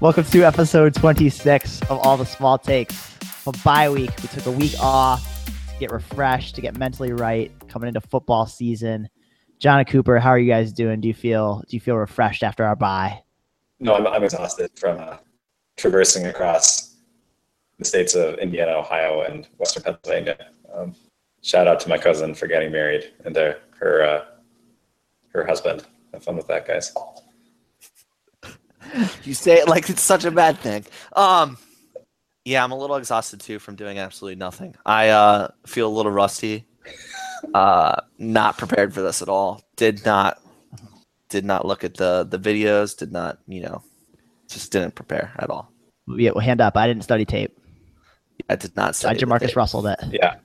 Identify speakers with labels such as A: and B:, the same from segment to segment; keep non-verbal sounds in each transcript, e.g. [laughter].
A: Welcome to episode 26 of All the Small Takes. A bye week. We took a week off to get refreshed, to get mentally right, coming into football season. John Cooper, how are you guys doing? Do you feel do you feel refreshed after our bye?
B: No, I'm, I'm exhausted from uh, traversing across the states of Indiana, Ohio, and Western Pennsylvania. Um, shout out to my cousin for getting married and her uh, her husband. Have fun with that, guys.
C: You say it like it's such a bad thing. Um, yeah, I'm a little exhausted too from doing absolutely nothing. I uh, feel a little rusty. Uh, not prepared for this at all. Did not, did not look at the the videos. Did not, you know, just didn't prepare at all.
A: Yeah, well, hand up. I didn't study tape.
C: I did not
A: I
C: study the
A: Jamarcus
C: tape.
A: Russell that.
B: Yeah,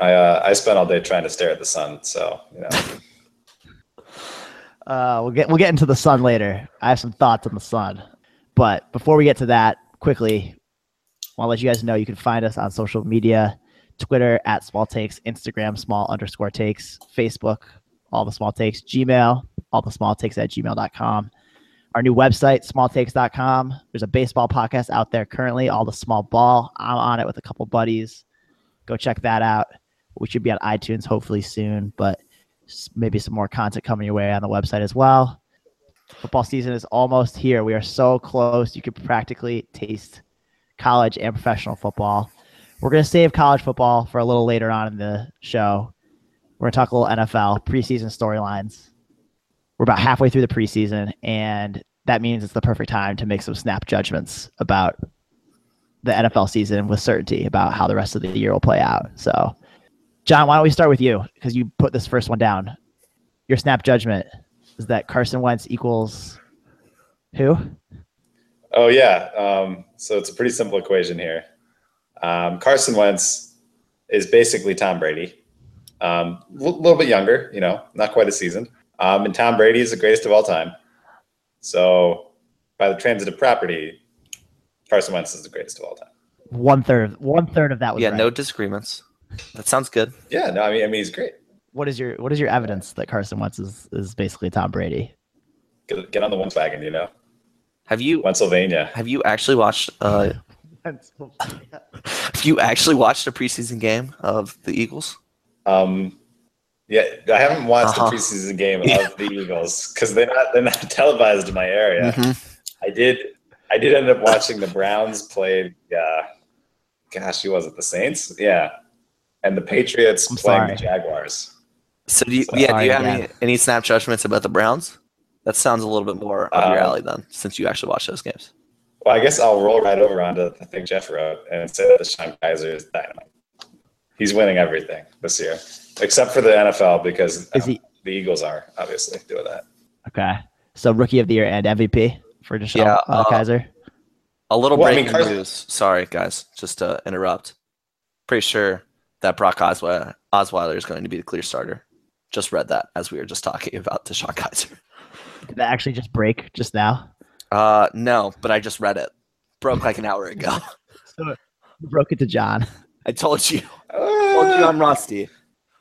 B: I uh, I spent all day trying to stare at the sun, so you know.
A: Uh, we'll get we'll get into the sun later. I have some thoughts on the sun, but before we get to that, quickly, I want to let you guys know you can find us on social media: Twitter at Small Takes, Instagram Small underscore Takes, Facebook All the Small Takes, Gmail All the Small Takes at gmail.com. Our new website, smalltakes.com. There's a baseball podcast out there currently, All the Small Ball. I'm on it with a couple buddies. Go check that out. We should be on iTunes hopefully soon, but maybe some more content coming your way on the website as well. Football season is almost here. We are so close. You could practically taste college and professional football. We're going to save college football for a little later on in the show. We're going to talk a little NFL preseason storylines. We're about halfway through the preseason, and that means it's the perfect time to make some snap judgments about the NFL season with certainty about how the rest of the year will play out. So, John, why don't we start with you because you put this first one down. Your snap judgment is that Carson Wentz equals who?
B: Oh yeah. Um, so it's a pretty simple equation here. Um, Carson Wentz is basically Tom Brady, a um, l- little bit younger, you know, not quite a season. Um, and Tom Brady is the greatest of all time. So by the transitive property, Carson Wentz is the greatest of all time.
A: One third. One third of that was
C: Yeah,
A: right.
C: no disagreements. That sounds good.
B: Yeah. No, I mean, I mean, he's great.
A: What is your What is your evidence that Carson Wentz is, is basically Tom Brady?
B: Get, get on the Wentz wagon, you know,
C: Have you
B: Pennsylvania.
C: have you actually watched uh [laughs] have you actually watched a preseason game of the Eagles?
B: Um, yeah, I haven't watched
C: Uh-huh.
B: the preseason game
C: Yeah.
B: of the Eagles because they're not they're not [laughs] televised in my area.
C: Mhm.
B: I did I did end up watching the Browns play. Uh, gosh, who was it? The Saints? Yeah, and the Patriots
A: I'm
B: playing
A: sorry.
B: the Jaguars.
C: So do you,
B: Sorry
C: yeah, do you have
A: again.
C: any, any snap judgments about the Browns? That sounds a little bit more up your
B: Uh,
C: alley then, since you actually watch those games.
B: Well, I guess I'll roll right over onto the thing Jeff wrote and say that DeShone Kizer is dynamite. He's winning everything this year, except for the NFL because
A: Is he
B: the Eagles are obviously doing that.
A: okay? So rookie of the year and MVP for DeShone
C: Yeah,
A: uh,
C: uh,
A: Kizer.
C: A little
B: Well, I mean,
C: breaking
B: Carson-
C: news. Sorry, guys, just to interrupt. Pretty sure that Brock Osweiler, Osweiler is going to be the clear starter. Just read that as we were just talking [laughs] about DeShone Kizer.
A: Did that actually just break just now?
C: Uh, no, but I just read it. Broke like an hour ago. [laughs]
A: So you broke it to John.
C: I told you.
B: Uh, [laughs]
C: told you I'm rusty.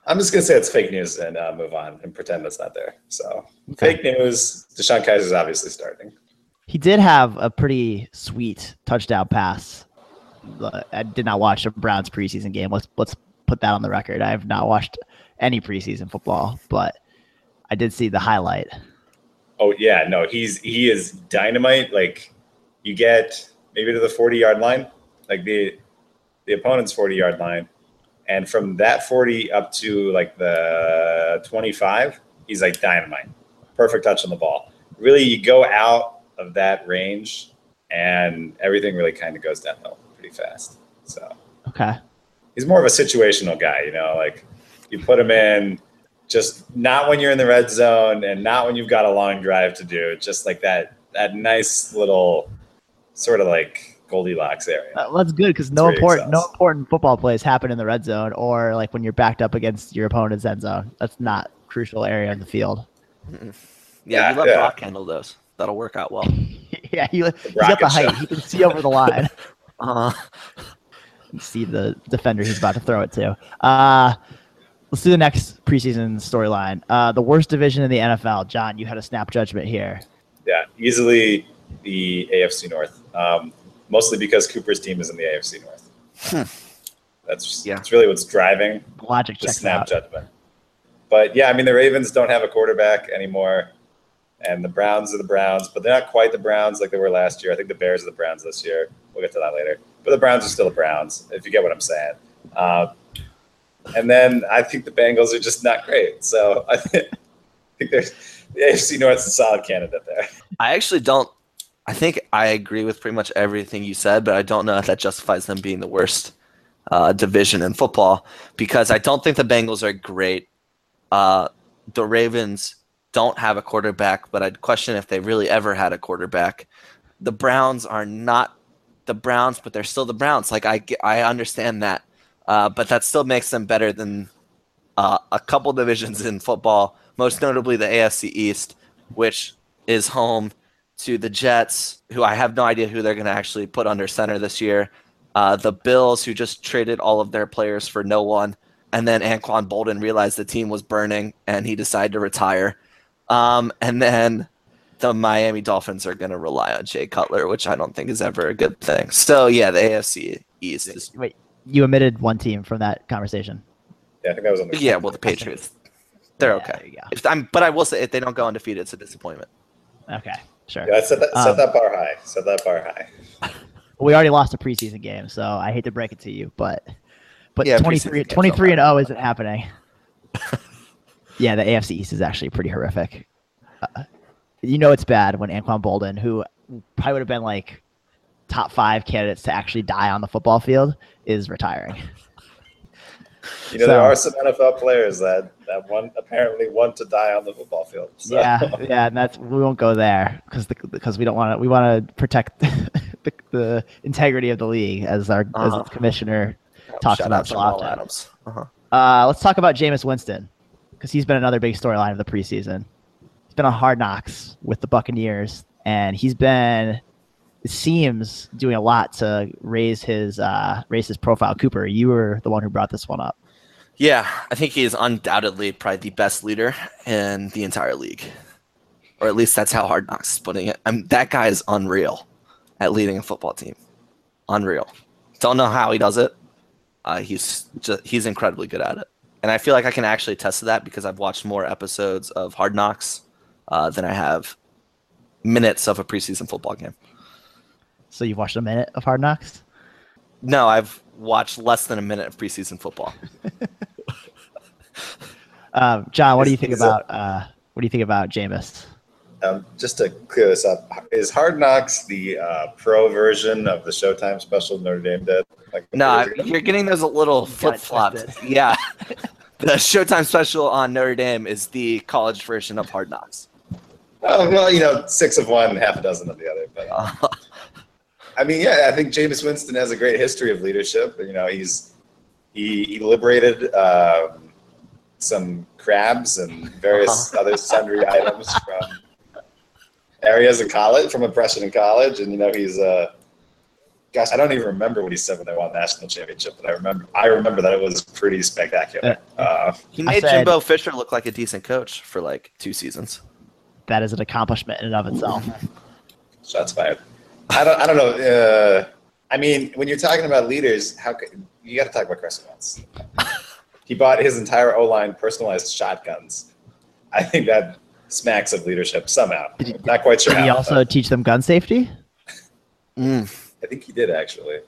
B: I'm just gonna say it's fake news and uh, move on and pretend that's not there. So
A: Okay.
B: fake news. DeShone Kizer is obviously starting.
A: He did have a pretty sweet touchdown pass. I did not watch the Browns preseason game. Let's let's put that on the record. I have not watched any preseason football, but I did see the highlight.
B: Oh yeah, no, he's he is dynamite. Like you get maybe to the 40 yard line, like the the opponent's 40 yard line, and from that 40 up to like the 25, he's like dynamite. Perfect touch on the ball. Really, you go out of that range, and everything really kind of goes downhill pretty fast. So
A: Okay.
B: He's more of a situational guy, you know, like you put him in just not when you're in the red zone and not when you've got a long drive to do, just like that that nice little sort of like Goldilocks area.
A: Uh, that's good because no
B: where he
A: important no important football plays happen in the red zone or like when you're backed up against your opponent's end zone. That's not crucial area of the field.
C: Yeah,
B: Yeah,
C: you let
B: yeah.
C: Brock handle those. That'll work out well. [laughs]
A: yeah, he, he's got the height.
B: shot.
A: He can see over the line. [laughs]
C: Uh,
A: see the defender he's about to throw it to. Uh, let's do the next preseason storyline. Uh, the worst division in the NFL. John, you had a snap judgment here.
B: Yeah, easily the AFC North, um, mostly because Cooper's team is in the AFC North. That's
C: Yeah.
B: that's really what's driving
A: Logic
B: the snap
A: out.
B: judgment. But yeah, I mean the Ravens don't have a quarterback anymore, and the Browns are the Browns, but they're not quite the Browns like they were last year. I think the Bears are the Browns this year. We'll get to that later. But the Browns are still the Browns, if you get what I'm saying. Uh, and then I think the Bengals are just not great. So I [laughs] think, I think there's the AFC North's a solid candidate there.
C: I actually don't. I think I agree with pretty much everything you said, but I don't know if that justifies them being the worst uh, division in football because I don't think the Bengals are great. Uh, the Ravens don't have a quarterback, but I'd question if they really ever had a quarterback. The Browns are not the Browns, but they're still the Browns. Like I, I understand that, uh, but that still makes them better than uh, a couple divisions in football, most notably the AFC East, which is home to the Jets, who I have no idea who they're going to actually put under center this year. Uh, the Bills, who just traded all of their players for no one, and then Anquan Boldin realized the team was burning and he decided to retire. Um, and then the Miami Dolphins are going to rely on Jay Cutler, which I don't think is ever a good thing. So yeah, the AFC East is
A: Wait, you omitted one team from that conversation.
B: Yeah, I think that was on the
C: yeah. Well, the Patriots, they're
A: Yeah,
C: okay.
A: there you go.
C: If I'm, but I will say if they don't go undefeated, it's a disappointment.
A: Okay, sure.
B: Yeah, set that, set
A: Um,
B: that bar high. Set that bar high. [laughs]
A: We already lost a preseason game, so I hate to break it to you, but but
C: Yeah,
A: 23, 23 and 0 isn't happening. [laughs] yeah, the AFC East is actually pretty horrific. Uh, you know it's bad when Anquan Boldin, who probably would have been like top five candidates to actually die on the football field, is retiring. [laughs]
B: You know,
A: so-
B: there are some NFL players that, that want apparently want to die on the football field. So.
A: Yeah, yeah, and that's we won't go there because because we don't want to. We want to protect [laughs] the, the integrity of the league as our
C: Uh-huh.
A: as its commissioner talks about
C: out
A: so often.
C: Adams. Uh-huh.
A: Uh, let's talk about Jameis Winston because he's been another big storyline of the preseason. Been on Hard Knocks with the Buccaneers, and he's been it seems doing a lot to raise his uh, raise his profile. Cooper, you were the one who brought this one up.
C: Yeah, I think he is undoubtedly probably the best leader in the entire league, or at least that's how Hard Knocks is putting it. I mean, that guy is unreal at leading a football team. Unreal. Don't know how he does it. Uh, he's just, he's incredibly good at it, and I feel like I can actually attest to that because I've watched more episodes of Hard Knocks uh, than I have minutes of a preseason football game.
A: So you've watched a minute of Hard Knocks.
C: No, I've watched less than a minute of preseason football. [laughs]
A: Um, John, what do you think
B: is it-
A: about uh, what do you think about Jameis?
B: Um, just to clear this up, is Hard Knocks the uh, pro version of the Showtime special Notre Dame did? Like
C: No,
B: years
C: you're getting those a little flip flopped.
A: twisted.
C: Yeah. [laughs] the Showtime special on Notre Dame is the college version of Hard Knocks.
B: Oh, well, you know, six of one, half a dozen of the other. But
C: Uh, [laughs]
B: I mean, yeah, I think Jameis Winston has a great history of leadership. You know, he's he, he liberated um, some crabs and various
C: Uh-huh.
B: other sundry [laughs] items from areas in college, from oppression in college, and you know, he's uh, gosh, I don't even remember what he said when they won the national championship, but I remember I remember that it was pretty spectacular. Uh,
C: he made
A: said-
C: Jimbo Fisher look like a decent coach for like two seasons.
A: That is an accomplishment in and of itself.
B: Shots fired. I don't. I don't know. Uh, I mean, when you're talking about leaders, how could, you got to talk about Carson Wentz? he bought his entire O line personalized shotguns. I think that smacks of leadership somehow.
A: Did he-
B: Not quite sure
A: Did he
B: how.
A: also teach them gun safety?
C: Mm.
B: I think he did actually.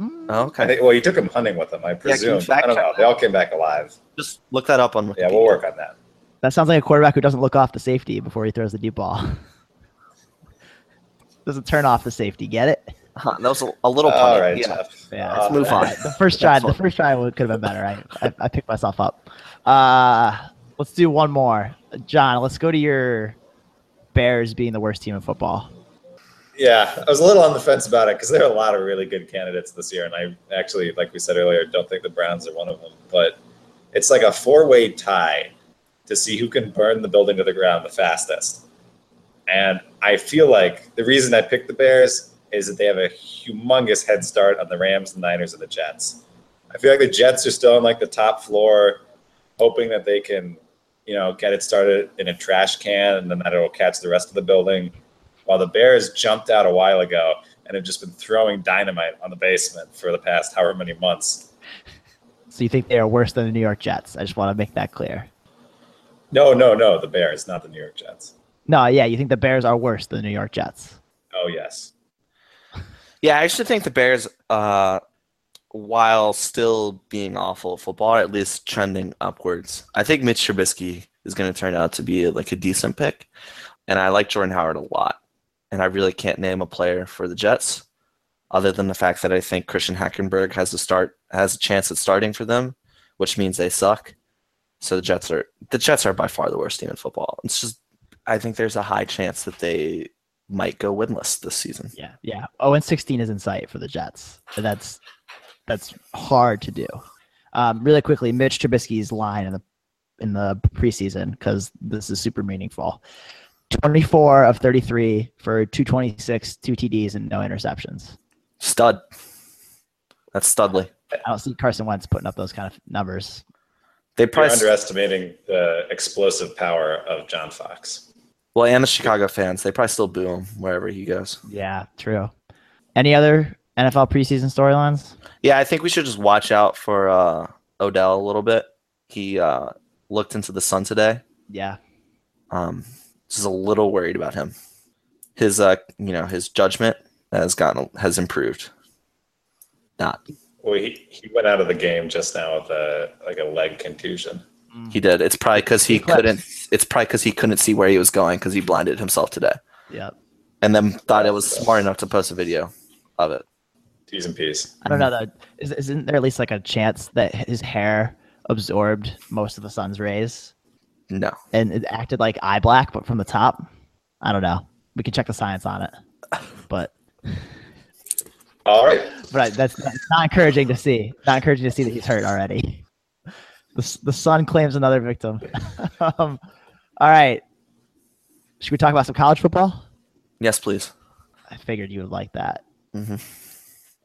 B: I
C: Okay.
B: think. Well, he took him hunting with him. I presume.
C: fact
B: I don't
C: check
B: know. They all came back alive.
C: Just look that up on Wikipedia.
B: Yeah, we'll work on that.
A: That sounds like a quarterback who doesn't look off the safety before he throws the deep ball. [laughs] doesn't turn off the safety. Get it?
C: Huh, that was a, a little
B: All
C: punny. yeah.
B: Jeff.
A: Yeah,
B: Uh,
C: let's move on.
A: The first [laughs] try, the first try could have been better. I, I, I picked myself up. Uh, let's do one more. John, let's go to your Bears being the worst team in football.
B: Yeah, I was a little on the fence about it because there are a lot of really good candidates this year, and I actually, like we said earlier, don't think the Browns are one of them. But it's like a four-way tie to see who can burn the building to the ground the fastest. And I feel like the reason I picked the Bears is that they have a humongous head start on the Rams, the Niners, and the Jets. I feel like the Jets are still on like the top floor, hoping that they can, you know, get it started in a trash can, and then that it'll catch the rest of the building while the Bears jumped out a while ago and have just been throwing dynamite on the basement for the past however many months.
A: So you think they are worse than the New York Jets? I just want to make that clear.
B: No, no, no, the Bears, not the New York Jets.
A: No, yeah, you think the Bears are worse than the New York Jets?
B: Oh yes. [laughs]
C: Yeah, I actually think the Bears, uh, while still being awful at football, are at least trending upwards. I think Mitch Trubisky is going to turn out to be like a decent pick, and I like Jordan Howard a lot. And I really can't name a player for the Jets, other than the fact that I think Christian Hackenberg has a start has a chance at starting for them, which means they suck. So the Jets are the Jets are by far the worst team in football. It's just I think there's a high chance that they might go winless this season.
A: Yeah, yeah. Oh, and 16 is in sight for the Jets. That's that's hard to do. Um, really quickly, Mitch Trubisky's line in the in the preseason because this is super meaningful. 24 of 33 for 226, two TDs, and no interceptions.
C: Stud. That's studly.
A: I don't see Carson Wentz putting up those kind of numbers.
C: They
B: You're
C: probably
B: underestimating the explosive power of John Fox.
C: well, and the Chicago fans. They probably still boo him wherever he goes.
A: Yeah, true. Any other NFL preseason storylines?
C: Yeah, I think we should just watch out for uh, Odell a little bit. He uh, looked into the sun today.
A: Yeah,
C: Um, just a little worried about him. His uh, you know, his judgment has gotten has improved. Not
B: Well, he, he went out of the game just now with a like a leg contusion.
C: he did. It's probably because he
A: Eclipse.
C: couldn't. It's probably because he couldn't see where he was going because he blinded himself today,
A: Yep.
C: and then thought it was smart enough to post a video of it.
B: T's and P's.
A: I don't know though. Is, isn't there at least like a chance that his hair absorbed most of the sun's rays
C: No,
A: and it acted like eye black, but from the top? I don't know. We can check the science on it, but
B: All right.
A: but that's, that's not encouraging to see. Not encouraging to see that he's hurt already. The s- the sun claims another victim. [laughs] um, all right. Should we talk about some college football?
C: yes, please.
A: I figured you would like that,
C: hmm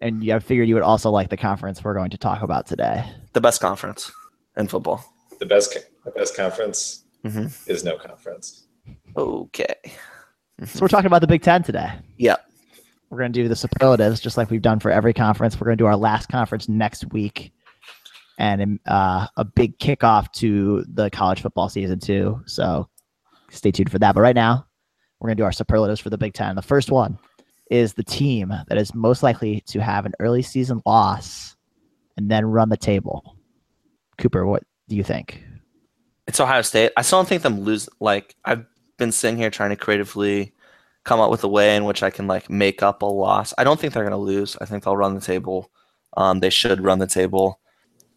A: and you I figured you would also like the conference we're going to talk about today.
C: The best conference in football.
B: The best the best conference
C: hmm
B: is no conference.
C: Okay.
A: So we're talking about the Big Ten today.
C: Yeah.
A: We're going to do the superlatives just like we've done for every conference. We're going to do our last conference next week and uh, a big kickoff to the college football season, too. So stay tuned for that. But right now, we're going to do our superlatives for the Big Ten. The first one is the team that is most likely to have an early season loss and then run the table. Cooper, what do you think?
C: It's Ohio State. I still don't think them lose. Like I've been sitting here trying to creatively come up with a way in which I can like make up a loss. I don't think they're gonna lose. I think they'll run the table. Um, they should run the table.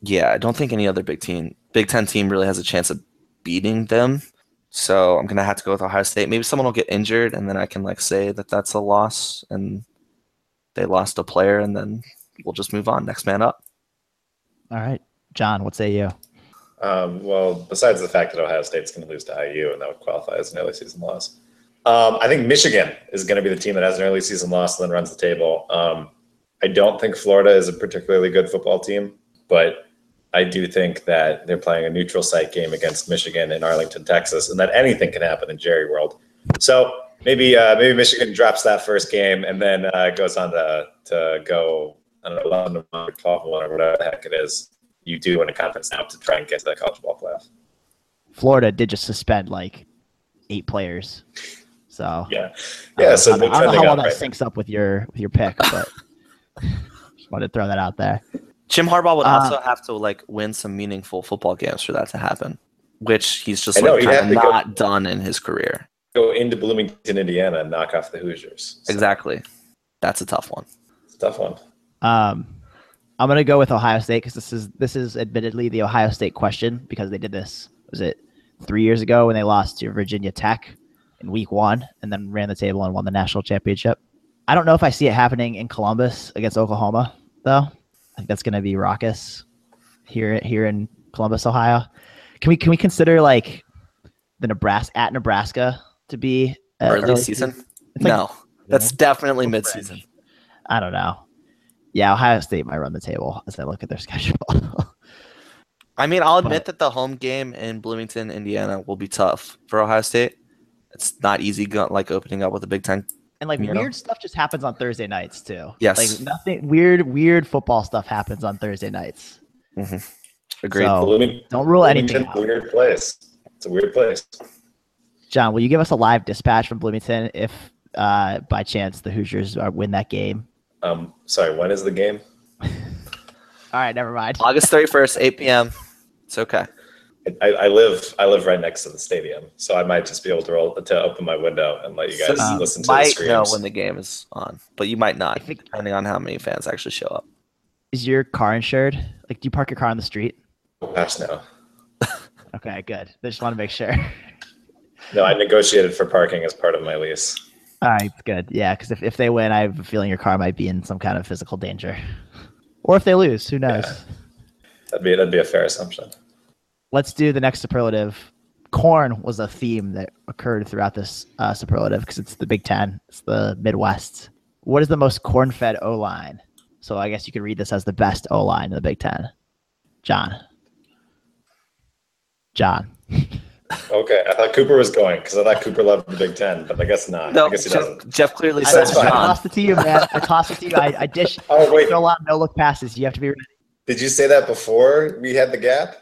C: Yeah, I don't think any other Big Team, Big Ten team really has a chance of beating them. So I'm gonna have to go with Ohio State. Maybe someone will get injured, and then I can like say that that's a loss, and they lost a player, and then we'll just move on. Next man up.
A: All right. John, what say you?
B: Um, well, besides the fact that Ohio State's going to lose to IU and that would qualify as an early season loss, um, I think Michigan is going to be the team that has an early season loss and then runs the table. Um, I don't think Florida is a particularly good football team, but I do think that they're playing a neutral site game against Michigan in Arlington, Texas, and that anything can happen in Jerry World. So maybe uh, maybe Michigan drops that first game and then uh, goes on to to go I don't know, eleven or twelve or whatever the heck it is you do in a conference now to try and get to the college ball playoff.
A: Florida did just suspend like eight players. So
B: Yeah,
A: I
B: yeah.
A: don't
B: So
A: know,
B: they're
A: I don't know how well that
B: right.
A: syncs up with your with your pick, but [laughs] just wanted to throw that out there.
C: Jim Harbaugh would
A: Uh,
C: also have to like win some meaningful football games for that to happen, which he's just
B: I know,
C: like kind of
B: to go-
C: not done in his career.
B: Go into Bloomington, Indiana, and knock off the Hoosiers. So
C: Exactly. That's a tough one.
B: It's a tough one.
A: Um, I'm gonna go with Ohio State because this is this is admittedly the Ohio State question because they did this was it three years ago when they lost to Virginia Tech in Week One and then ran the table and won the national championship. I don't know if I see it happening in Columbus against Oklahoma though. I think that's gonna be raucous here here in Columbus, Ohio. Can we can we consider like the Nebraska at Nebraska to be uh,
C: Early season?
A: It's like-
C: no, that's definitely
A: Little
C: midseason.
A: I don't know. Yeah, Ohio State might run the table as I look at their [laughs] schedule.
C: I mean, I'll admit
A: But-
C: that the home game in Bloomington, Indiana, will be tough for Ohio State. It's not easy, like opening up with a Big Ten
A: And like
C: You know?
A: weird stuff just happens on Thursday nights too.
C: Yes.
A: Like nothing weird, weird football stuff happens on Thursday nights.
C: Agreed.
A: So
B: Blooming-
A: don't rule anything
B: Bloomington's
A: out.
B: a weird place. It's a weird place.
A: John, will you give us a live dispatch from Bloomington if uh, by chance the Hoosiers uh, win that game?
B: Um, sorry, when is the game? [laughs]
A: All right, never mind.
C: August 31st, 8 p.m. It's okay.
B: I, I live I live right next to the stadium, so I might just be able to roll to open my window and let you guys
C: So
A: you
B: listen to the
C: might know when the game is on, but you might not,
A: I think-
C: depending on how many fans actually show up.
A: Is your car insured? Like, do you park your car on the street?
B: Oh, gosh, no, [laughs]
A: Okay, good. I just want to make sure. [laughs]
B: no, I negotiated for parking as part of my lease.
A: All right, good. Yeah, because if, if they win, I have a feeling your car might be in some kind of physical danger. Or if they lose, who knows?
B: Yeah. That'd be that'd be a fair assumption.
A: Let's do the next superlative. Corn was a theme that occurred throughout this uh, superlative because it's the Big Ten, it's the Midwest. What is the most corn fed O line? So I guess you could read this as the best O line in the Big Ten. John. John. [laughs]
B: Okay, I thought Cooper was going because I thought Cooper loved the Big Ten, but I guess not.
C: No,
B: I guess he
C: Jeff,
B: doesn't.
C: Jeff clearly
A: I,
C: says
B: That's fine.
A: I
C: John.
A: tossed it to you, man. I tossed it to you. I, I dish. [laughs]
B: Oh wait,
A: Throw a lot of no look passes. You have to be ready.
B: did you say that before we had the gap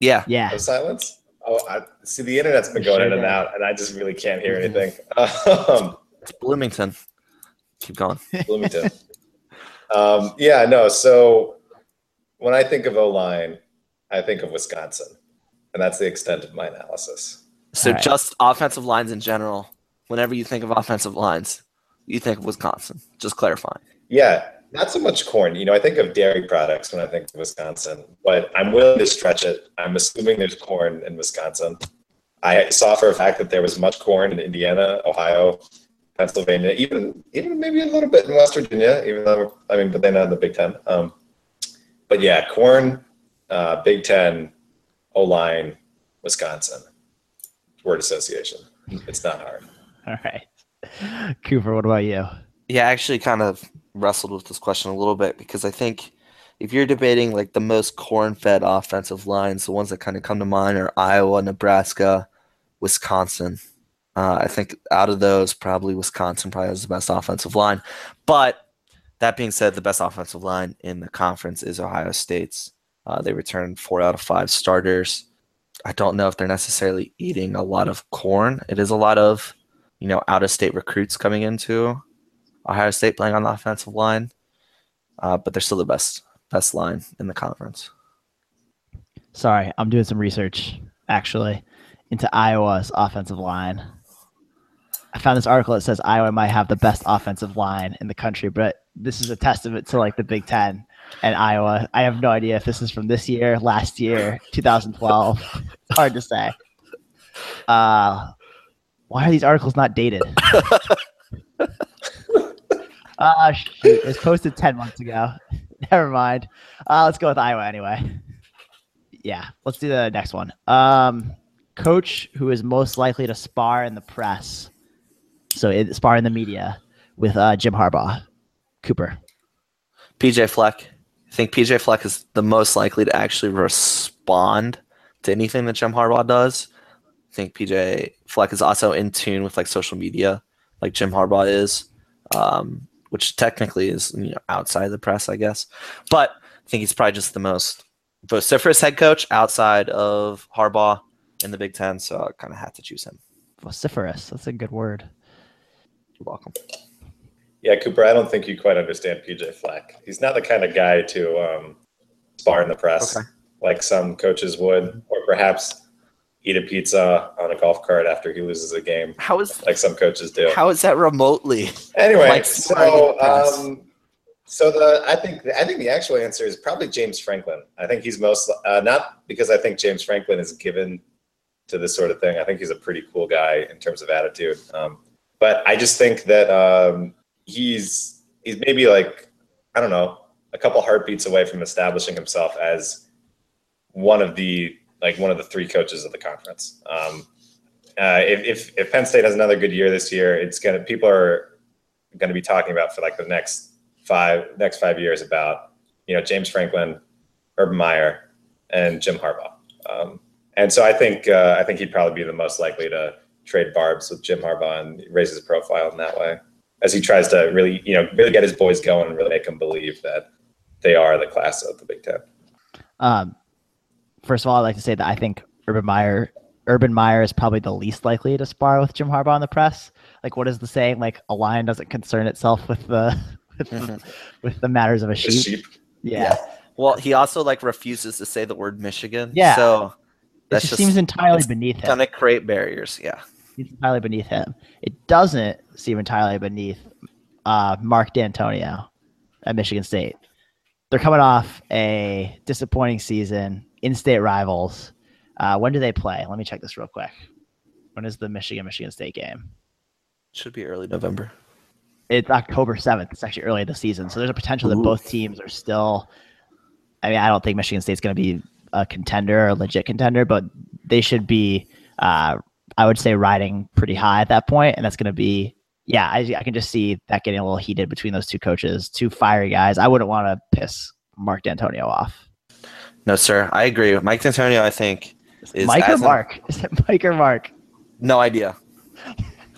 C: Yeah.
A: Yeah.
B: of silence? Oh, I see. The internet's been going
A: sure
B: in and
A: did.
B: out, and I just really can't hear
C: Mhm.
B: anything. Um, [laughs]
C: It's Bloomington. Keep going. [laughs]
B: Bloomington. um, yeah, no. So when I think of O line, I think of Wisconsin, and that's the extent of my analysis.
C: So
A: All right.
C: just offensive lines in general. Whenever you think of offensive lines, you think of Wisconsin. Just clarifying.
B: Yeah, not so much corn. You know, I think of dairy products when I think of Wisconsin, but I'm willing to stretch it. I'm assuming there's corn in Wisconsin. I saw for a fact that there was much corn in Indiana, Ohio, Pennsylvania, even even maybe a little bit in West Virginia. Even though I mean, but they're not in the Big Ten. Um, but yeah, corn, uh, Big Ten, O line, Wisconsin. Word association. It's not hard.
A: All right. [laughs] Cooper, what about you?
C: Yeah, actually kind of wrestled with this question a little bit because I think if you're debating like the most corn-fed offensive lines, the ones that kind of come to mind are Iowa, Nebraska, Wisconsin. Uh, I think out of those, probably Wisconsin probably has the best offensive line. But that being said, the best offensive line in the conference is Ohio State's. Uh, they return four out of five starters. I don't know if they're necessarily eating a lot of corn. It is a lot of, you know, out-of-state recruits coming into Ohio State playing on the offensive line, uh, but they're still the best best line in the conference.
A: Sorry, I'm doing some research actually into Iowa's offensive line. I found this article that says Iowa might have the best offensive line in the country, but this is a testament to like the Big Ten and Iowa. I have no idea if this is from this year, last year, 2012. [laughs] Hard to say. Uh, why are these articles not dated? [laughs] Ah, shoot. It was posted 10 months ago. [laughs] Never mind. Uh, let's go with Iowa anyway. Yeah, let's do the next one. Um, coach who is most likely to spar in the press. So it, spar in the media with uh, Jim Harbaugh. Cooper.
C: PJ Fleck. I think PJ Fleck is the most likely to actually respond to anything that Jim Harbaugh does. I think PJ Fleck is also in tune with like social media, like Jim Harbaugh is, um, which technically is you know outside the press, I guess. But I think he's probably just the most vociferous head coach outside of Harbaugh in the Big Ten. So I kind of had to choose him.
A: Vociferous. That's a good word.
C: You're welcome.
B: Yeah, Cooper, I don't think you quite understand PJ Fleck. He's not the kind of guy to um, spar in the press
C: Okay.
B: like some coaches would, or perhaps eat a pizza on a golf cart after he loses a game,
C: How is
B: like some coaches do.
C: how is that remotely?
B: Anyway,
C: like
B: so um, so the I think I think the actual answer is probably James Franklin. I think he's most uh, not because I think James Franklin is given to this sort of thing. I think he's a pretty cool guy in terms of attitude. Um, but I just think that um, he's he's maybe like I don't know a couple heartbeats away from establishing himself as one of the like one of the three coaches of the conference. Um, uh, if, if if Penn State has another good year this year, it's gonna people are going to be talking about for like the next five next five years about you know James Franklin, Urban Meyer, and Jim Harbaugh. Um, and so I think uh, I think he'd probably be the most likely to trade barbs with Jim Harbaugh and raise his profile in that way as he tries to really, you know, really get his boys going and really make them believe that they are the class of the Big Ten.
A: Um, first of all, I'd like to say that I think Urban Meyer, Urban Meyer is probably the least likely to spar with Jim Harbaugh in the press. Like, what is the saying? Like, a lion doesn't concern itself with the [laughs] with, the, with the matters of a sheep.
B: sheep.
A: Yeah,
C: Well, he also like refuses to say the word Michigan.
A: Yeah.
C: So
A: it
C: that's
A: just,
C: just
A: seems entirely
C: it's
A: beneath him.
C: gonna create barriers. Yeah.
A: It's entirely beneath him. It doesn't seem entirely beneath uh, Mark Dantonio at Michigan State. They're coming off a disappointing season, in-state rivals. Uh, when do they play? Let me check this real quick. When is the Michigan Michigan State game?
C: Should be early November.
A: It's October seventh. It's actually early in the season, so there's a potential that both teams are still. I mean, I don't think Michigan State's going to be a contender, a legit contender, but they should be. Uh, I would say riding pretty high at that point, and that's going to be. Yeah, I, I can just see that getting a little heated between those two coaches, two fiery guys. I wouldn't want to piss Mark Dantonio off.
C: No, sir. I agree. Mike Dantonio, I think, is
A: Mike or
C: as an-
A: Mark? [laughs] Is it Mike or Mark?
C: no idea.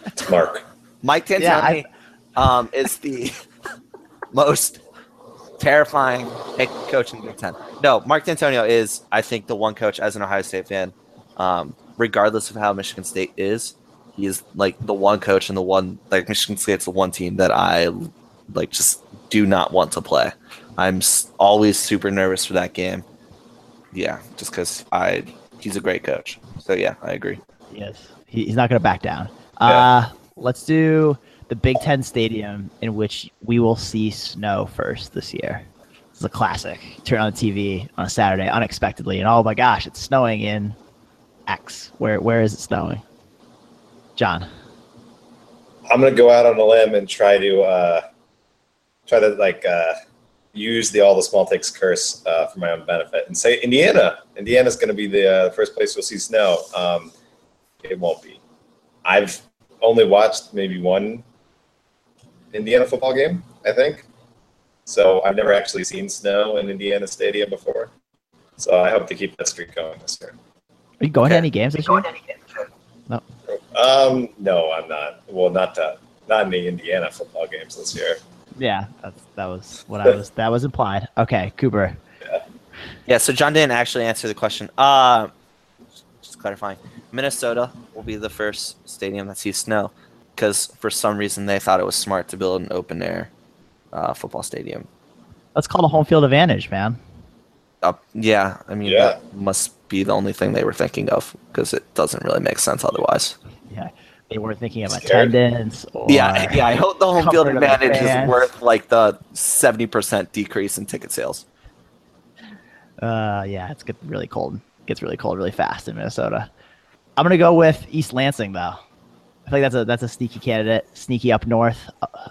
B: It's Mark.
C: Mike Dantonio
A: Yeah,
C: D'Antoni um, is the [laughs] most terrifying head coach in the Big Ten. No, Mark Dantonio is, I think, the one coach as an Ohio State fan, um, regardless of how Michigan State is, he is like the one coach and the one like Michigan State's the one team that I like just do not want to play. I'm always super nervous for that game. Yeah, just because I he's a great coach. So yeah, I agree.
A: Yes, he, he's not going to back down. Uh, let's do the Big Ten Stadium in which we will see snow first this year. It's a classic. Turn on the TV on a Saturday unexpectedly, and oh my gosh, it's snowing in X. Where where is it snowing? John.
B: I'm gonna go out on a limb and try to uh, try to like uh, use the all the small takes curse uh, for my own benefit and say Indiana. Indiana's gonna be the uh, first place we'll see snow. Um, it won't be. I've only watched maybe one Indiana football game, I think. So I've never actually seen snow in Indiana Stadium before. So I hope to keep that streak going this year.
A: Are you going to any games this year?
B: Um, no, I'm not. Well, not to, not in the Indiana football games this year.
A: Yeah, that's that was what I was that was implied. Okay, Cooper.
C: Yeah, yeah. so John didn't actually answer the question. Uh, just clarifying, Minnesota will be the first stadium that sees snow because for some reason they thought it was smart to build an open air uh, football stadium.
A: That's called a home field advantage, man.
C: Uh, yeah, I mean
B: Yeah.
C: that must be the only thing they were thinking of because it doesn't really make sense otherwise.
A: Yeah, they weren't thinking of
B: Scared.
A: attendance. Or,
C: yeah, yeah. I hope the home field
A: comfort of the
C: advantage is worth like the seventy percent decrease in ticket sales.
A: Uh, yeah, it's get really cold. It Gets really cold really fast in Minnesota. I'm gonna go with East Lansing though. I think that's a that's a sneaky candidate, sneaky up north, uh,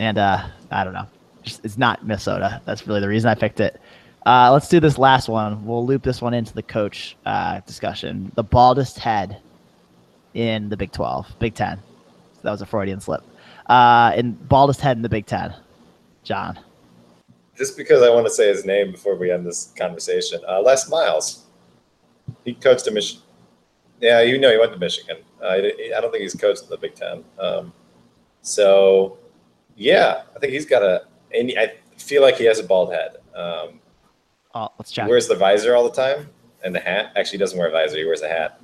A: and uh, I don't know. Just, it's not Minnesota. That's really the reason I picked it. Uh, let's do this last one. We'll loop this one into the coach uh, discussion. The baldest head in the Big 12, Big 10. So that was a Freudian slip. Uh, and baldest head in the Big 10. John.
B: Just because I want to say his name before we end this conversation, uh, Les Miles. He coached at Michigan. Yeah, you know he went to Michigan. Uh, I don't think he's coached in the Big Ten. Um, so, yeah, I think he's got a. And I feel like he has a bald head. Um,
A: Oh, let's
B: he
A: check.
B: wears the visor all the time and the hat. Actually, he doesn't wear a visor. He wears a hat.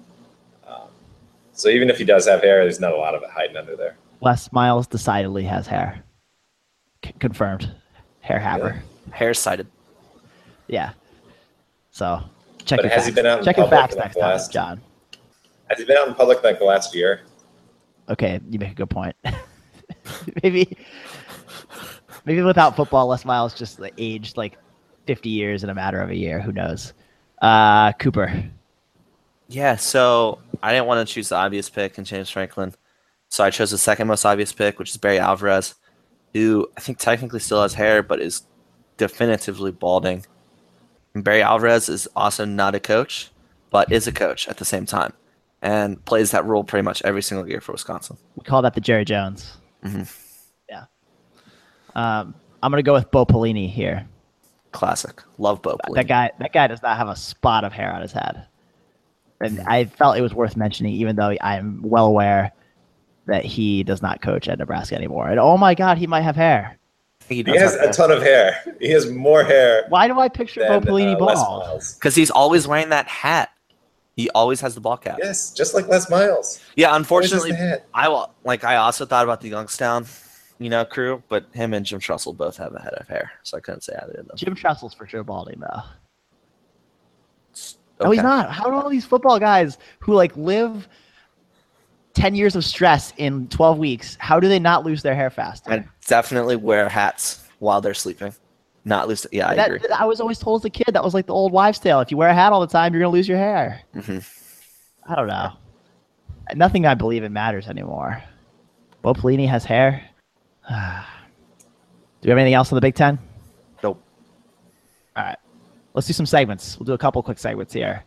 B: So even if he does have hair, there's not a lot of it hiding under there.
A: Les Miles decidedly has hair. C- confirmed. Hair haver.
C: Hair sided.
A: Yeah. So check
B: But
A: your
B: has he been out
A: check your
B: public
A: facts next time,
B: last-
A: John.
B: Has he been out in public like the last year?
A: Okay, you make a good point. [laughs] maybe, maybe without football, Les Miles just aged like 50 years in a matter of a year. Who knows? Uh, Cooper.
C: Yeah, so I didn't want to choose the obvious pick in James Franklin. So I chose the second most obvious pick, which is Barry Alvarez, who I think technically still has hair, but is definitively balding. And Barry Alvarez is also not a coach, but is a coach at the same time and plays that role pretty much every single year for Wisconsin.
A: We call that the Jerry Jones.
C: Mhm.
A: Yeah. Um, I'm gonna go with Bo Pelini here.
C: Classic. Love Bo. Pelini.
A: That guy. That guy does not have a spot of hair on his head. And I felt it was worth mentioning, even though I'm well aware that he does not coach at Nebraska anymore. And oh my God, he might have hair.
C: He
B: He has a ton of hair. He has more hair
A: Why do I picture Bo
B: than
A: Pelini
B: uh, Les
A: bald?
C: Because he's always wearing that hat. He always has the ball cap.
B: Yes, just like Les Miles.
C: Yeah, unfortunately. I like I also thought about the Youngstown, you know, crew, but him and Jim Tressel both have a head of hair, so I couldn't say either of them.
A: Jim Tressel's for sure balding though. No,
C: Okay.
A: he's not. How do all these football guys who like live ten years of stress in twelve weeks? How do they not lose their hair faster?
C: And definitely wear hats while they're sleeping. Not lose. Yeah, I
A: That-
C: agree.
A: I was always told as a kid that was like the old wives' tale. If you wear a hat all the time, you're gonna lose your hair.
C: Mhm.
A: I don't know. Nothing I believe in matters anymore. Bo Pelini has hair. [sighs] Do we have anything else on the Big Ten?
C: Nope.
A: All right. Let's do some segments. We'll do a couple quick segments here.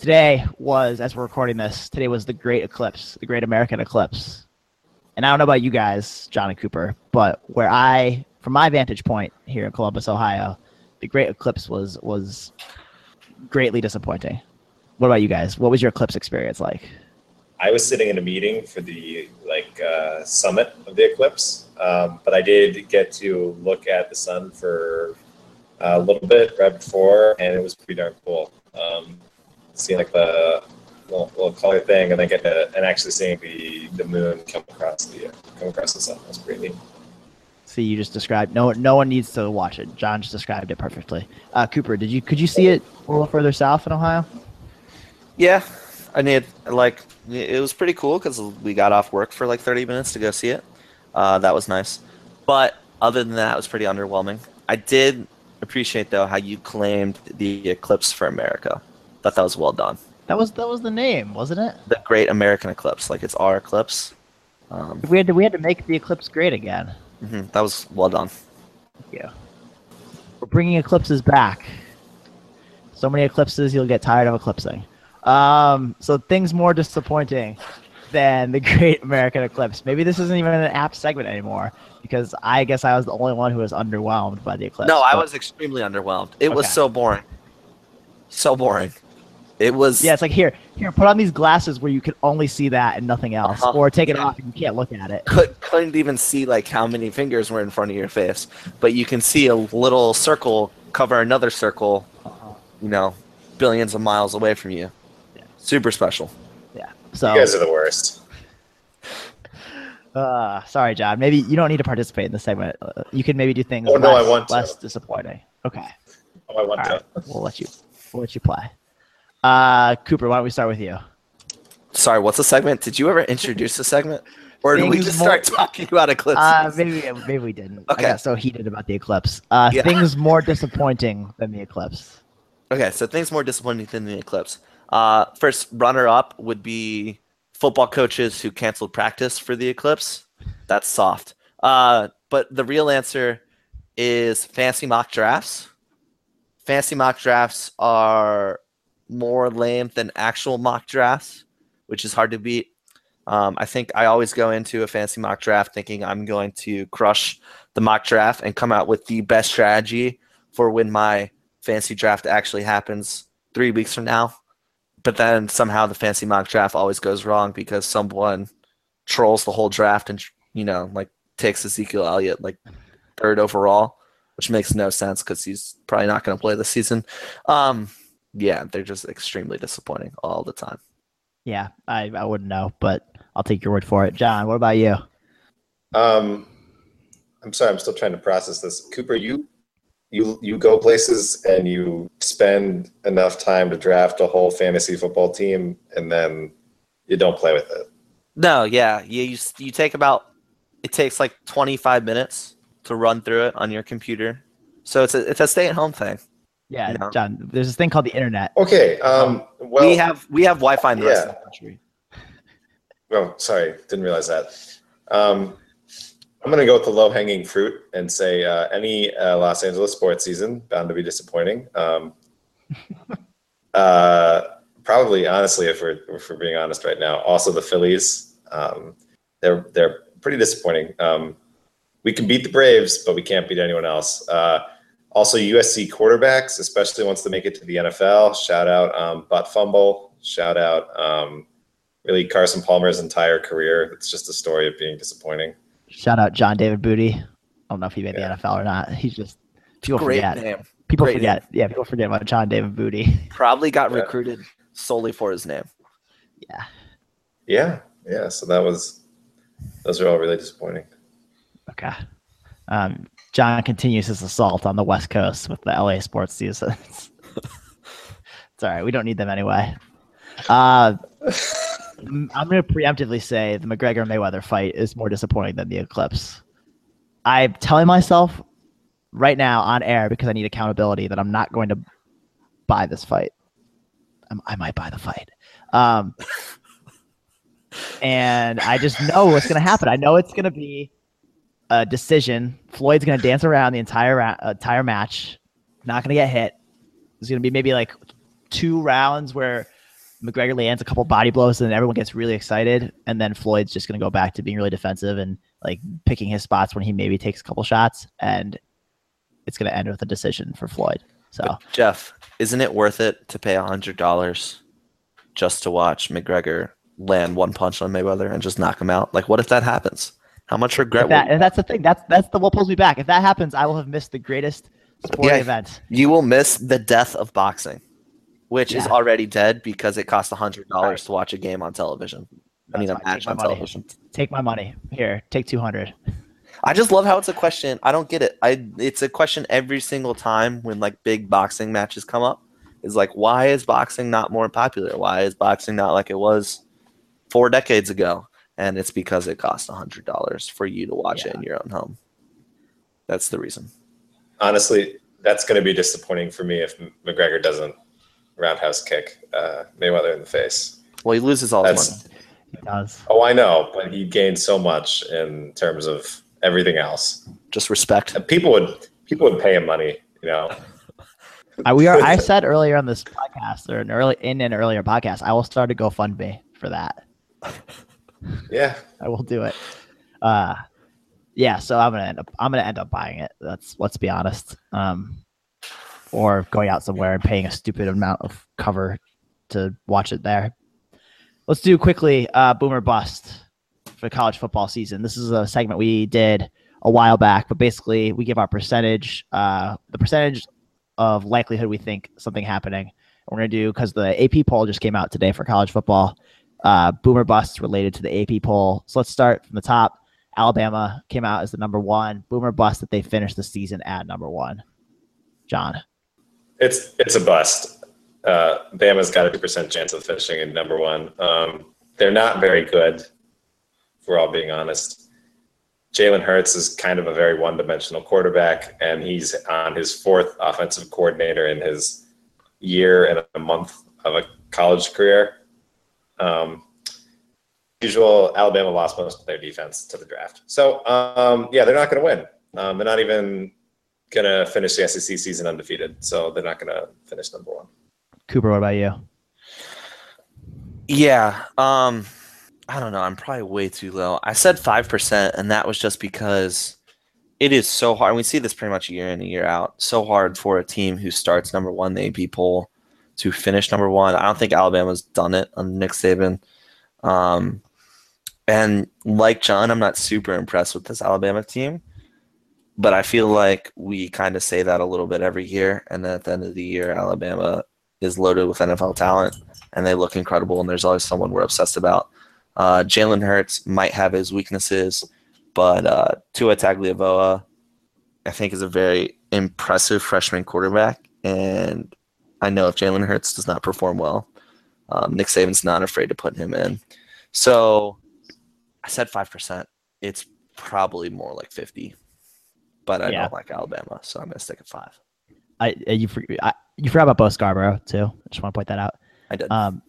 A: Today was, as we're recording this, today was the Great Eclipse, the Great American Eclipse. And I don't know about you guys, John and Cooper, but where I, from my vantage point here in Columbus, Ohio, the Great Eclipse was was greatly disappointing. What about you guys? What was your eclipse experience like?
B: I was sitting in a meeting for the like uh, summit of the eclipse, um, but I did get to look at the sun for a little bit right before, and it was pretty darn cool. Um, seeing like the little, little color thing, and then get to, and actually seeing the the moon come across the uh, come across the sun was pretty neat.
A: See, you just described. No, no one needs to watch it. John just described it perfectly. Uh, Cooper, did you could you see it a little further south in Ohio?
C: Yeah, I need like it was pretty cool because we got off work for like 30 minutes to go see it. Uh, that was nice, but other than that, it was pretty underwhelming. I did appreciate though how you claimed the eclipse for America. Thought that was well done.
A: That was that was the name, wasn't it?
C: The Great American Eclipse, like it's our eclipse. Um,
A: We had to we had to make the eclipse great again.
C: mhm, that was well done.
A: Thank you. We're bringing eclipses back. So many eclipses, you'll get tired of eclipsing. Um, so things more disappointing than the Great American Eclipse. Maybe this isn't even an app segment anymore because I guess I was the only one who was underwhelmed by the eclipse.
C: No, I was extremely underwhelmed. It was so boring. So boring. It was.
A: Yeah, it's like here, here, put on these glasses where you can only see that and nothing else,
C: Uh-huh.
A: or take it
C: Yeah.
A: off and you can't look at it.
C: could, couldn't even see like how many fingers were in front of your face, but you can see a little circle cover another circle, you know, billions of miles away from you.
A: Yeah.
C: Super special.
A: Yeah. So,
B: You guys are the worst. [laughs]
A: uh, sorry, John. Maybe you don't need to participate in the segment. Uh, you can maybe do things
B: Oh,
A: less,
B: no, I want to.
A: less disappointing. Okay.
B: Oh, I want
A: All
B: to.
A: right. We'll let you. We'll let you play. Uh, Cooper, why don't we start with you?
C: Sorry, what's the segment? Did you ever introduce the segment, or did we just
A: more-
C: start talking about eclipses?
A: Uh, maybe maybe we didn't.
C: Okay.
A: I got so heated about the eclipse. Uh,
C: Yeah.
A: things more disappointing than the eclipse.
C: Okay, so things more disappointing than the eclipse. Uh, first runner up would be football coaches who canceled practice for the eclipse. That's soft. Uh, but the real answer is fantasy mock drafts. Fantasy mock drafts are more lame than actual mock drafts, which is hard to beat. Um, I think I always go into a fantasy mock draft thinking I'm going to crush the mock draft and come out with the best strategy for when my fantasy draft actually happens three weeks from now. But then somehow the fantasy mock draft always goes wrong because someone trolls the whole draft and you know like takes Ezekiel Elliott like third overall, which makes no sense because he's probably not going to play this season. Um, yeah, they're just extremely disappointing all the time.
A: Yeah, I, I wouldn't know, but I'll take your word for it. John, what about you?
B: Um, I'm sorry, I'm still trying to process this. Cooper, you you you go places and you spend enough time to draft a whole fantasy football team, and then you don't play with it.
C: No, yeah, you you, you take about it takes like 25 minutes to run through it on your computer. So it's a it's a stay at home thing.
A: Yeah,
C: No.
A: John. There's this thing called the internet.
B: Okay. Um. Well,
C: we have we have Wi-Fi in the rest of
B: yeah.
C: the country.
B: Oh, sorry, didn't realize that. Um, I'm going to go with the low hanging fruit and say uh, any uh, Los Angeles sports season bound to be disappointing. Um, [laughs] uh, probably, honestly, if we're if we're being honest right now, also the Phillies. Um, they're they're pretty disappointing. Um, we can beat the Braves, but we can't beat anyone else. Uh, also, USC quarterbacks, especially once they make it to the NFL. Shout out um, butt fumble. shout out. Um, really, Carson Palmer's entire career. It's just a story of being disappointing.
A: Shout out John David Booty. I don't know if he made
B: Yeah.
A: the NFL or not. He's just people
C: Great
A: forget.
C: name.
A: People
C: Great
A: forget. Yeah, people forget about John David Booty. [laughs]
C: Probably got
B: Yeah.
C: recruited solely for his name.
B: Yeah, yeah. Yeah. So that was those are all really disappointing.
A: Okay. Um, John continues his assault on the West Coast with the LA sports seasons. [laughs] it's all right. We don't need them anyway. Uh, m- [laughs] I'm going to preemptively say the McGregor Mayweather fight is more disappointing than the Eclipse. I'm telling myself right now on air because I need accountability that I'm not going to buy this fight. I'm, I might buy the fight. Um, and I just know what's going to happen. I know it's going to be a decision. Floyd's going to dance around the entire ra- entire match, not going to get hit. There's going to be maybe like two rounds where McGregor lands a couple body blows and then everyone gets really excited, and then Floyd's just going to go back to being really defensive and like picking his spots when he maybe takes a couple shots, and it's going to end with a decision for Floyd. So
C: But Jeff, isn't it worth it to pay hundred dollars just to watch McGregor land one punch on Mayweather and just knock him out? Like, what if that happens? How much regret
A: if that, that's the thing. That's that's the what pulls me back. If that happens, I will have missed the greatest sporting
C: Yeah.
A: event.
C: you will miss the death of boxing, which is already dead because it costs hundred dollars to watch a game on television. I mean, a
A: That's fine.
C: match on
A: my money.
C: television.
A: Take my money. Here, take two hundred.
C: I just love how it's a question. I don't get it. I it's a question every single time when like big boxing matches come up. Is like why is boxing not more popular? Why is boxing not like it was four decades ago? And it's because it costs a hundred dollars for you to watch it in your own home. That's the reason.
B: Honestly, that's going to be disappointing for me if McGregor doesn't roundhouse kick uh, Mayweather in the face.
C: Well, he loses all his
B: That's
C: money.
A: He does.
B: oh, I know, but he gained so much in terms of everything else.
C: Just respect.
B: And people would people would pay him money, you know.
A: I, we are. I [laughs] said earlier on this podcast, or an early in an earlier podcast, I will start a GoFundMe for that.
B: Yeah,
A: I will do it. Uh, yeah. So I'm gonna end up. I'm gonna end up buying it. That's let's be honest. Um, or going out somewhere and paying a stupid amount of cover to watch it there. Let's do quickly. Uh, boomer bust for college football season. This is a segment we did a while back, but basically we give our percentage, uh, the percentage of likelihood we think something happening. We're gonna do because the AP poll just came out today for college football. Uh, boomer busts related to the AP poll. So let's start from the top. Alabama came out as the number one. Boomer bust that they finished the season at number one. John.
B: It's it's a bust. Uh, Bama's got a two percent chance of finishing in number one. Um, they're not very good, if we're all being honest. Jalen Hurts is kind of a very one-dimensional quarterback, and he's on his fourth offensive coordinator in his year and a month of a college career. Um, usual, Alabama lost most of their defense to the draft, so um, yeah, they're not going to win. Um, they're not even going to finish the SEC season undefeated, so they're not going to finish number one.
A: Cooper, what about you?
C: Yeah. Um I don't know. I'm probably way too low. I said 5% and that was just because it is so hard. We see this pretty much year in and year out. So hard for a team who starts number 1 in the AP poll to finish number 1. I don't think Alabama's done it under Nick Saban. Um and like John, I'm not super impressed with this Alabama team. But I feel like we kind of say that a little bit every year and then at the end of the year Alabama is loaded with NFL talent and they look incredible, and there's always someone we're obsessed about. Uh, Jalen Hurts might have his weaknesses, but uh, Tua Tagovailoa, I think, is a very impressive freshman quarterback. And I know if Jalen Hurts does not perform well, um, Nick Saban's not afraid to put him in. So I said 5%. It's probably more like 50, but I
A: Yeah.
C: don't like Alabama, so I'm going to stick at 5.
A: I uh, you I, you forgot about Bo Scarborough too. I just want to point that out.
C: I did.
A: Um,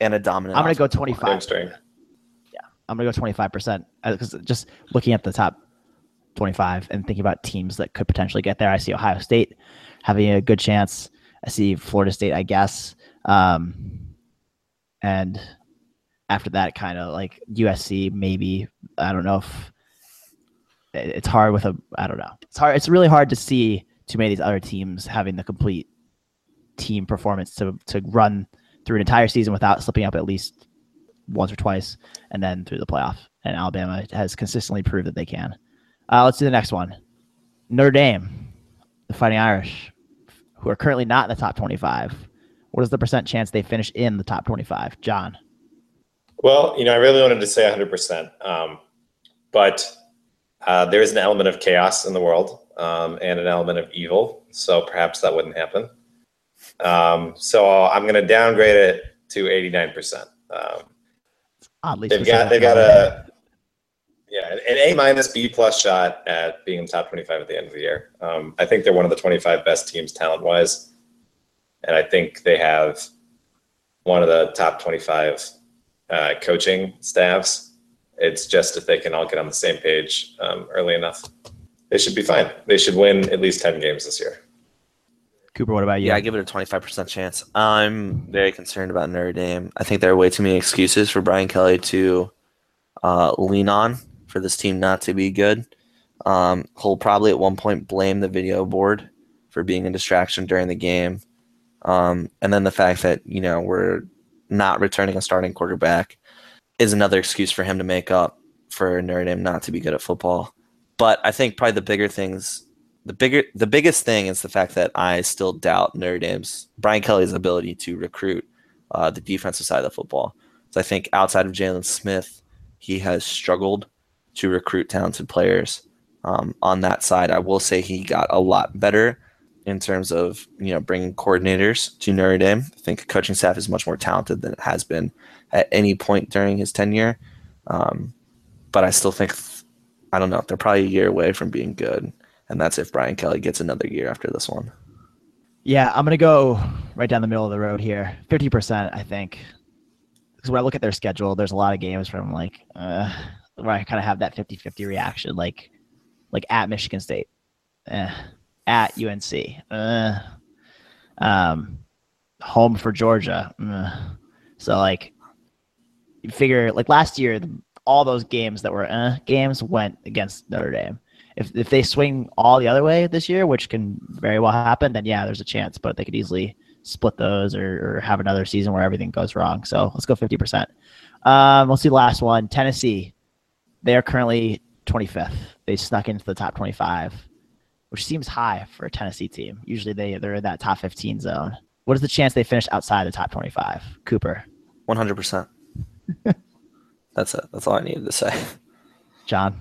C: and a dominant.
A: I'm gonna go
C: offensive line.
A: 25.
B: Hamstring.
A: I'm gonna go 25 percent because just looking at the top 25 and thinking about teams that could potentially get there, I see Ohio State having a good chance. I see Florida State, I guess, um, and after that, kind of like USC, maybe. I don't know if it- it's hard with a. I don't know. It's hard. It's really hard to see too many of these other teams having the complete team performance to to run through an entire season without slipping up at least once or twice, and then through the playoff. And Alabama has consistently proved that they can. Uh, let's do the next one. Notre Dame, the Fighting Irish, who are currently not in the top 25. What is the percent chance they finish in the top 25? John.
B: Well, you know, I really wanted to say 100%, um, but uh, there is an element of chaos in the world um, and an element of evil, so perhaps that wouldn't happen. Um, so I'm going to downgrade it to 89%. Um,
A: Oddly,
B: they've got they've got a yeah an A minus B plus shot at being in the top 25 at the end of the year. Um, I think they're one of the 25 best teams talent wise, and I think they have one of the top 25 uh, coaching staffs. It's just if they can all get on the same page um, early enough, they should be fine. They should win at least 10 games this year.
A: Cooper, what about you?
C: Yeah, I give it a 25% chance. I'm very concerned about Notre Dame. I think there are way too many excuses for Brian Kelly to uh, lean on for this team not to be good. Um, he'll probably at one point blame the video board for being a distraction during the game. Um, and then the fact that, you know, we're not returning a starting quarterback is another excuse for him to make up for Notre Dame not to be good at football. But I think probably the bigger things the bigger the biggest thing is the fact that I still doubt Notre Dame's Brian Kelly's ability to recruit uh, the defensive side of the football. So I think outside of Jaylon Smith, he has struggled to recruit talented players. Um, on that side, I will say he got a lot better in terms of you know bringing coordinators to Notre Dame. I think coaching staff is much more talented than it has been at any point during his tenure. Um, but I still think I don't know they're probably a year away from being good and that's if Brian Kelly gets another year after this one.
A: Yeah, I'm gonna go right down the middle of the road here. Fifty percent, I think. Because when I look at their schedule, there's a lot of games from like uh, where I kind of have that 50-50 reaction, like like at Michigan State, eh, at UNC, uh, um, home for Georgia. Uh. So like, you figure like last year, all those games that were uh, games went against Notre Dame if if they swing all the other way this year, which can very well happen, then yeah, there's a chance. But they could easily split those or, or have another season where everything goes wrong. So let's go 50%. Um, let's see the last one. Tennessee. They are currently 25th. They snuck into the top 25, which seems high for a Tennessee team. Usually they, they're in that top 15 zone. What is the chance they finish outside the top 25? Cooper.
C: 100%. [laughs] That's it. That's all I needed to say.
A: John.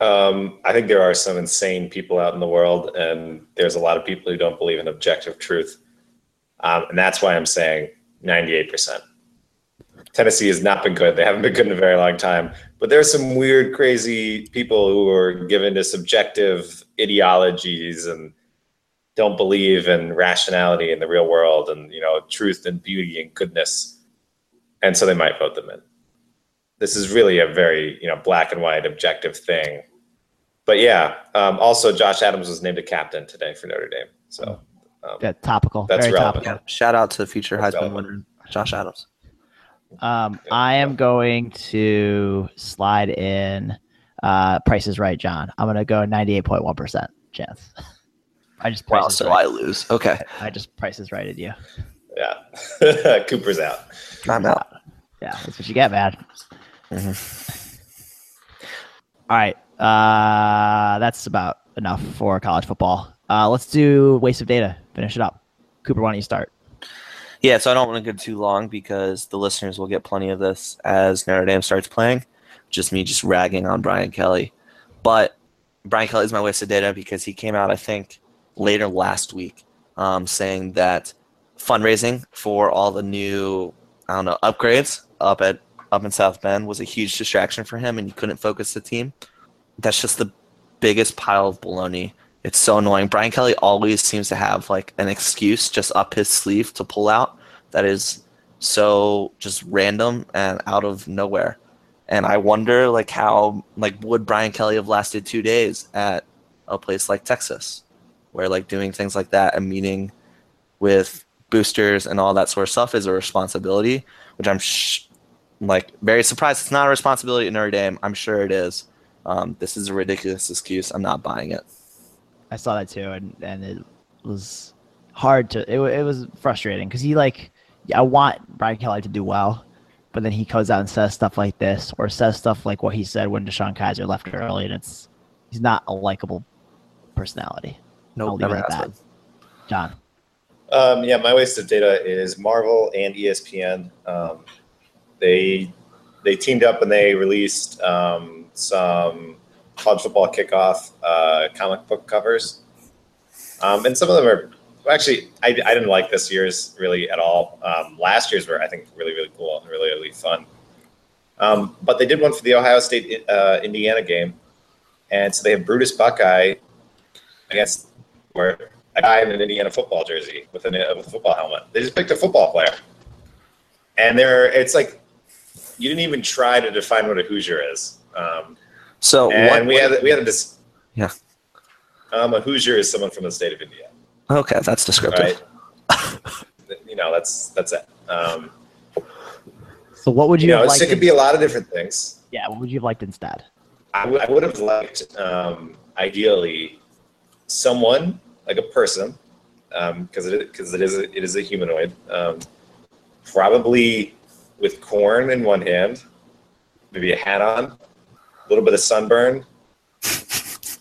B: Um, I think there are some insane people out in the world, and there's a lot of people who don't believe in objective truth. Um, and that's why I'm saying 98%. Tennessee has not been good. They haven't been good in a very long time. But there are some weird, crazy people who are given to subjective ideologies and don't believe in rationality in the real world and you know truth and beauty and goodness. And so they might vote them in this is really a very you know black and white objective thing. But yeah, um, also Josh Adams was named a captain today for Notre Dame. So
A: um, yeah, topical.
B: That's
A: very
B: relevant.
A: topical.
C: Shout out to the future Heisman relevant. winner Josh Adams.
A: Um, I am going to slide in uh, prices right, John. I'm going to go 98.1% chance. [laughs] I just
C: wow, so right. I lose. Okay.
A: I just prices righted you.
B: Yeah. [laughs] Cooper's out.
C: I'm out.
A: Yeah, that's what you get, man. Mm-hmm. All right. Uh, that's about enough for college football. Uh, let's do waste of data. Finish it up. Cooper, why don't you start?
C: Yeah, so I don't want to go too long because the listeners will get plenty of this as Notre Dame starts playing. Just me just ragging on Brian Kelly. But Brian Kelly is my waste of data because he came out, I think, later last week um, saying that fundraising for all the new, I don't know, upgrades up at up in South Bend was a huge distraction for him, and he couldn't focus the team. That's just the biggest pile of baloney. It's so annoying. Brian Kelly always seems to have like an excuse just up his sleeve to pull out that is so just random and out of nowhere. And I wonder like how like would Brian Kelly have lasted two days at a place like Texas, where like doing things like that and meeting with boosters and all that sort of stuff is a responsibility, which I'm sh- like very surprised it's not a responsibility in Notre Dame. I'm sure it is. Um, this is a ridiculous excuse. I'm not buying it.
A: I saw that too, and and it was hard to. It, it was frustrating because he like I want Brian Kelly to do well, but then he comes out and says stuff like this, or says stuff like what he said when DeShone Kizer left early, and it's he's not a likable personality. I'll
C: Nope, never has
A: that.
C: been.
A: John,
B: Um, yeah, my waste of data is Marvel and ESPN. Um, they they teamed up and they released um, some college football kickoff uh, comic book covers, um, and some of them are actually I, I didn't like this year's really at all. Um, last year's were I think really really cool and really really fun. Um, but they did one for the Ohio State uh, Indiana game, and so they have Brutus Buckeye against where a guy in an Indiana football jersey with, an, with a football helmet. They just picked a football player, and they're it's like you didn't even try to define what a Hoosier is. Um,
C: So
B: and
C: what,
B: we had we had a dis-
C: Yeah.
B: Um, a Hoosier is someone from the state of Indiana,
C: Okay, that's descriptive.
B: right? [laughs] you know, that's that's it. Um,
A: so what would you,
B: you know,
A: have
B: it's-
A: liked?
B: it could be a lot of different things.
A: yeah, what would you have liked instead?
B: I, w- I would have liked, um, ideally, someone like a person, because it because it is a, it is a humanoid, um, probably with corn in one hand, maybe a hat on, a little bit of sunburn. [laughs]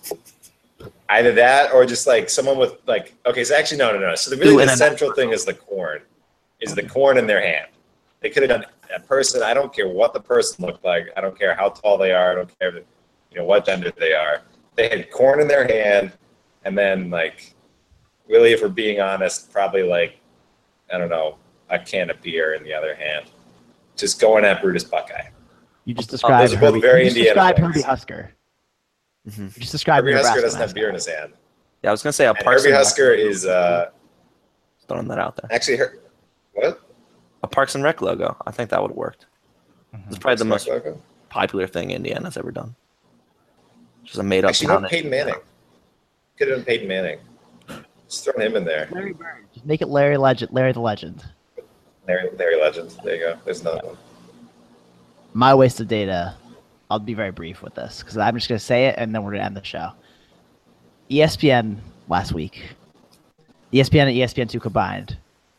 B: Either that or just like someone with like okay, so actually no no no. So the really
C: Ooh,
B: the central thing is the corn, is the corn in their hand. They could have done a person. I don't care what the person looked like. I don't care how tall they are. I don't care, you know, what gender they are. They had corn in their hand, and then like, really, if we're being honest, probably like, I don't know, a can of beer in the other hand, just going at Brutus Buckeye.
A: You just described
B: those are both
A: Herbie,
B: very
A: you just
B: Indiana
A: described
B: things.
A: Herbie Husker.
C: Mhm.
A: You just described
B: Herbie Husker doesn't have beer in his hand.
C: Yeah, I was gonna say a
B: And
C: Parks
B: Herbie
C: and
B: Husker
C: Rec,
B: is uh,
C: throwing that out there.
B: actually her. What?
C: A Parks and Rec logo. I think that would have worked.
A: Mhm.
C: It's probably the most
B: logo?
C: popular thing Indiana's ever done. Just a made up
B: Actually,
C: town.
B: no, Peyton Manning. Could have been Peyton Manning. Just throwing him in there.
A: Larry Bird. Just make it Larry Legend. Larry the Legend.
B: Larry, Larry Legend. There you go. There's another one.
A: My waste of data. I'll be very brief with this because I'm just going to say it and then we're going to end the show. ESPN last week, ESPN and ESPN2 combined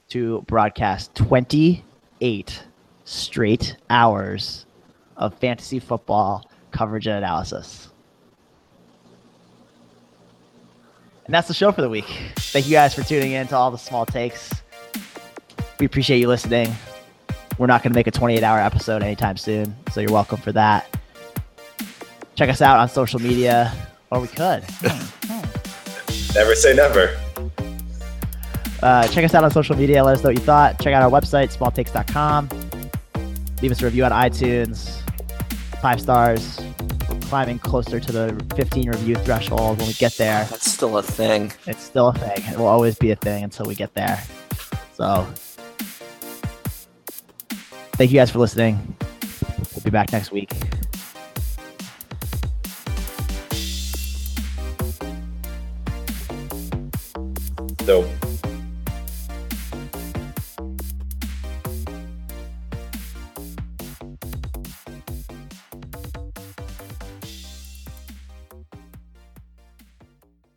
A: to broadcast 28 straight hours of fantasy football coverage and analysis. And that's the show for the week. Thank you guys for tuning in to all the small takes. We appreciate you listening. We're not going to make a 28 hour episode anytime soon, so you're welcome for that. Check us out on social media, or we could. [laughs]
B: Never say never.
A: Uh, check us out on social media. Let us know what you thought. Check out our website, smalltakes.com. Leave us a review on iTunes. Five stars. We're climbing closer to the 15 review threshold. When we get there,
C: That's still a thing.
A: it's still a thing. It will always be a thing until we get there. So, thank you guys for listening. We'll be back next week.
B: So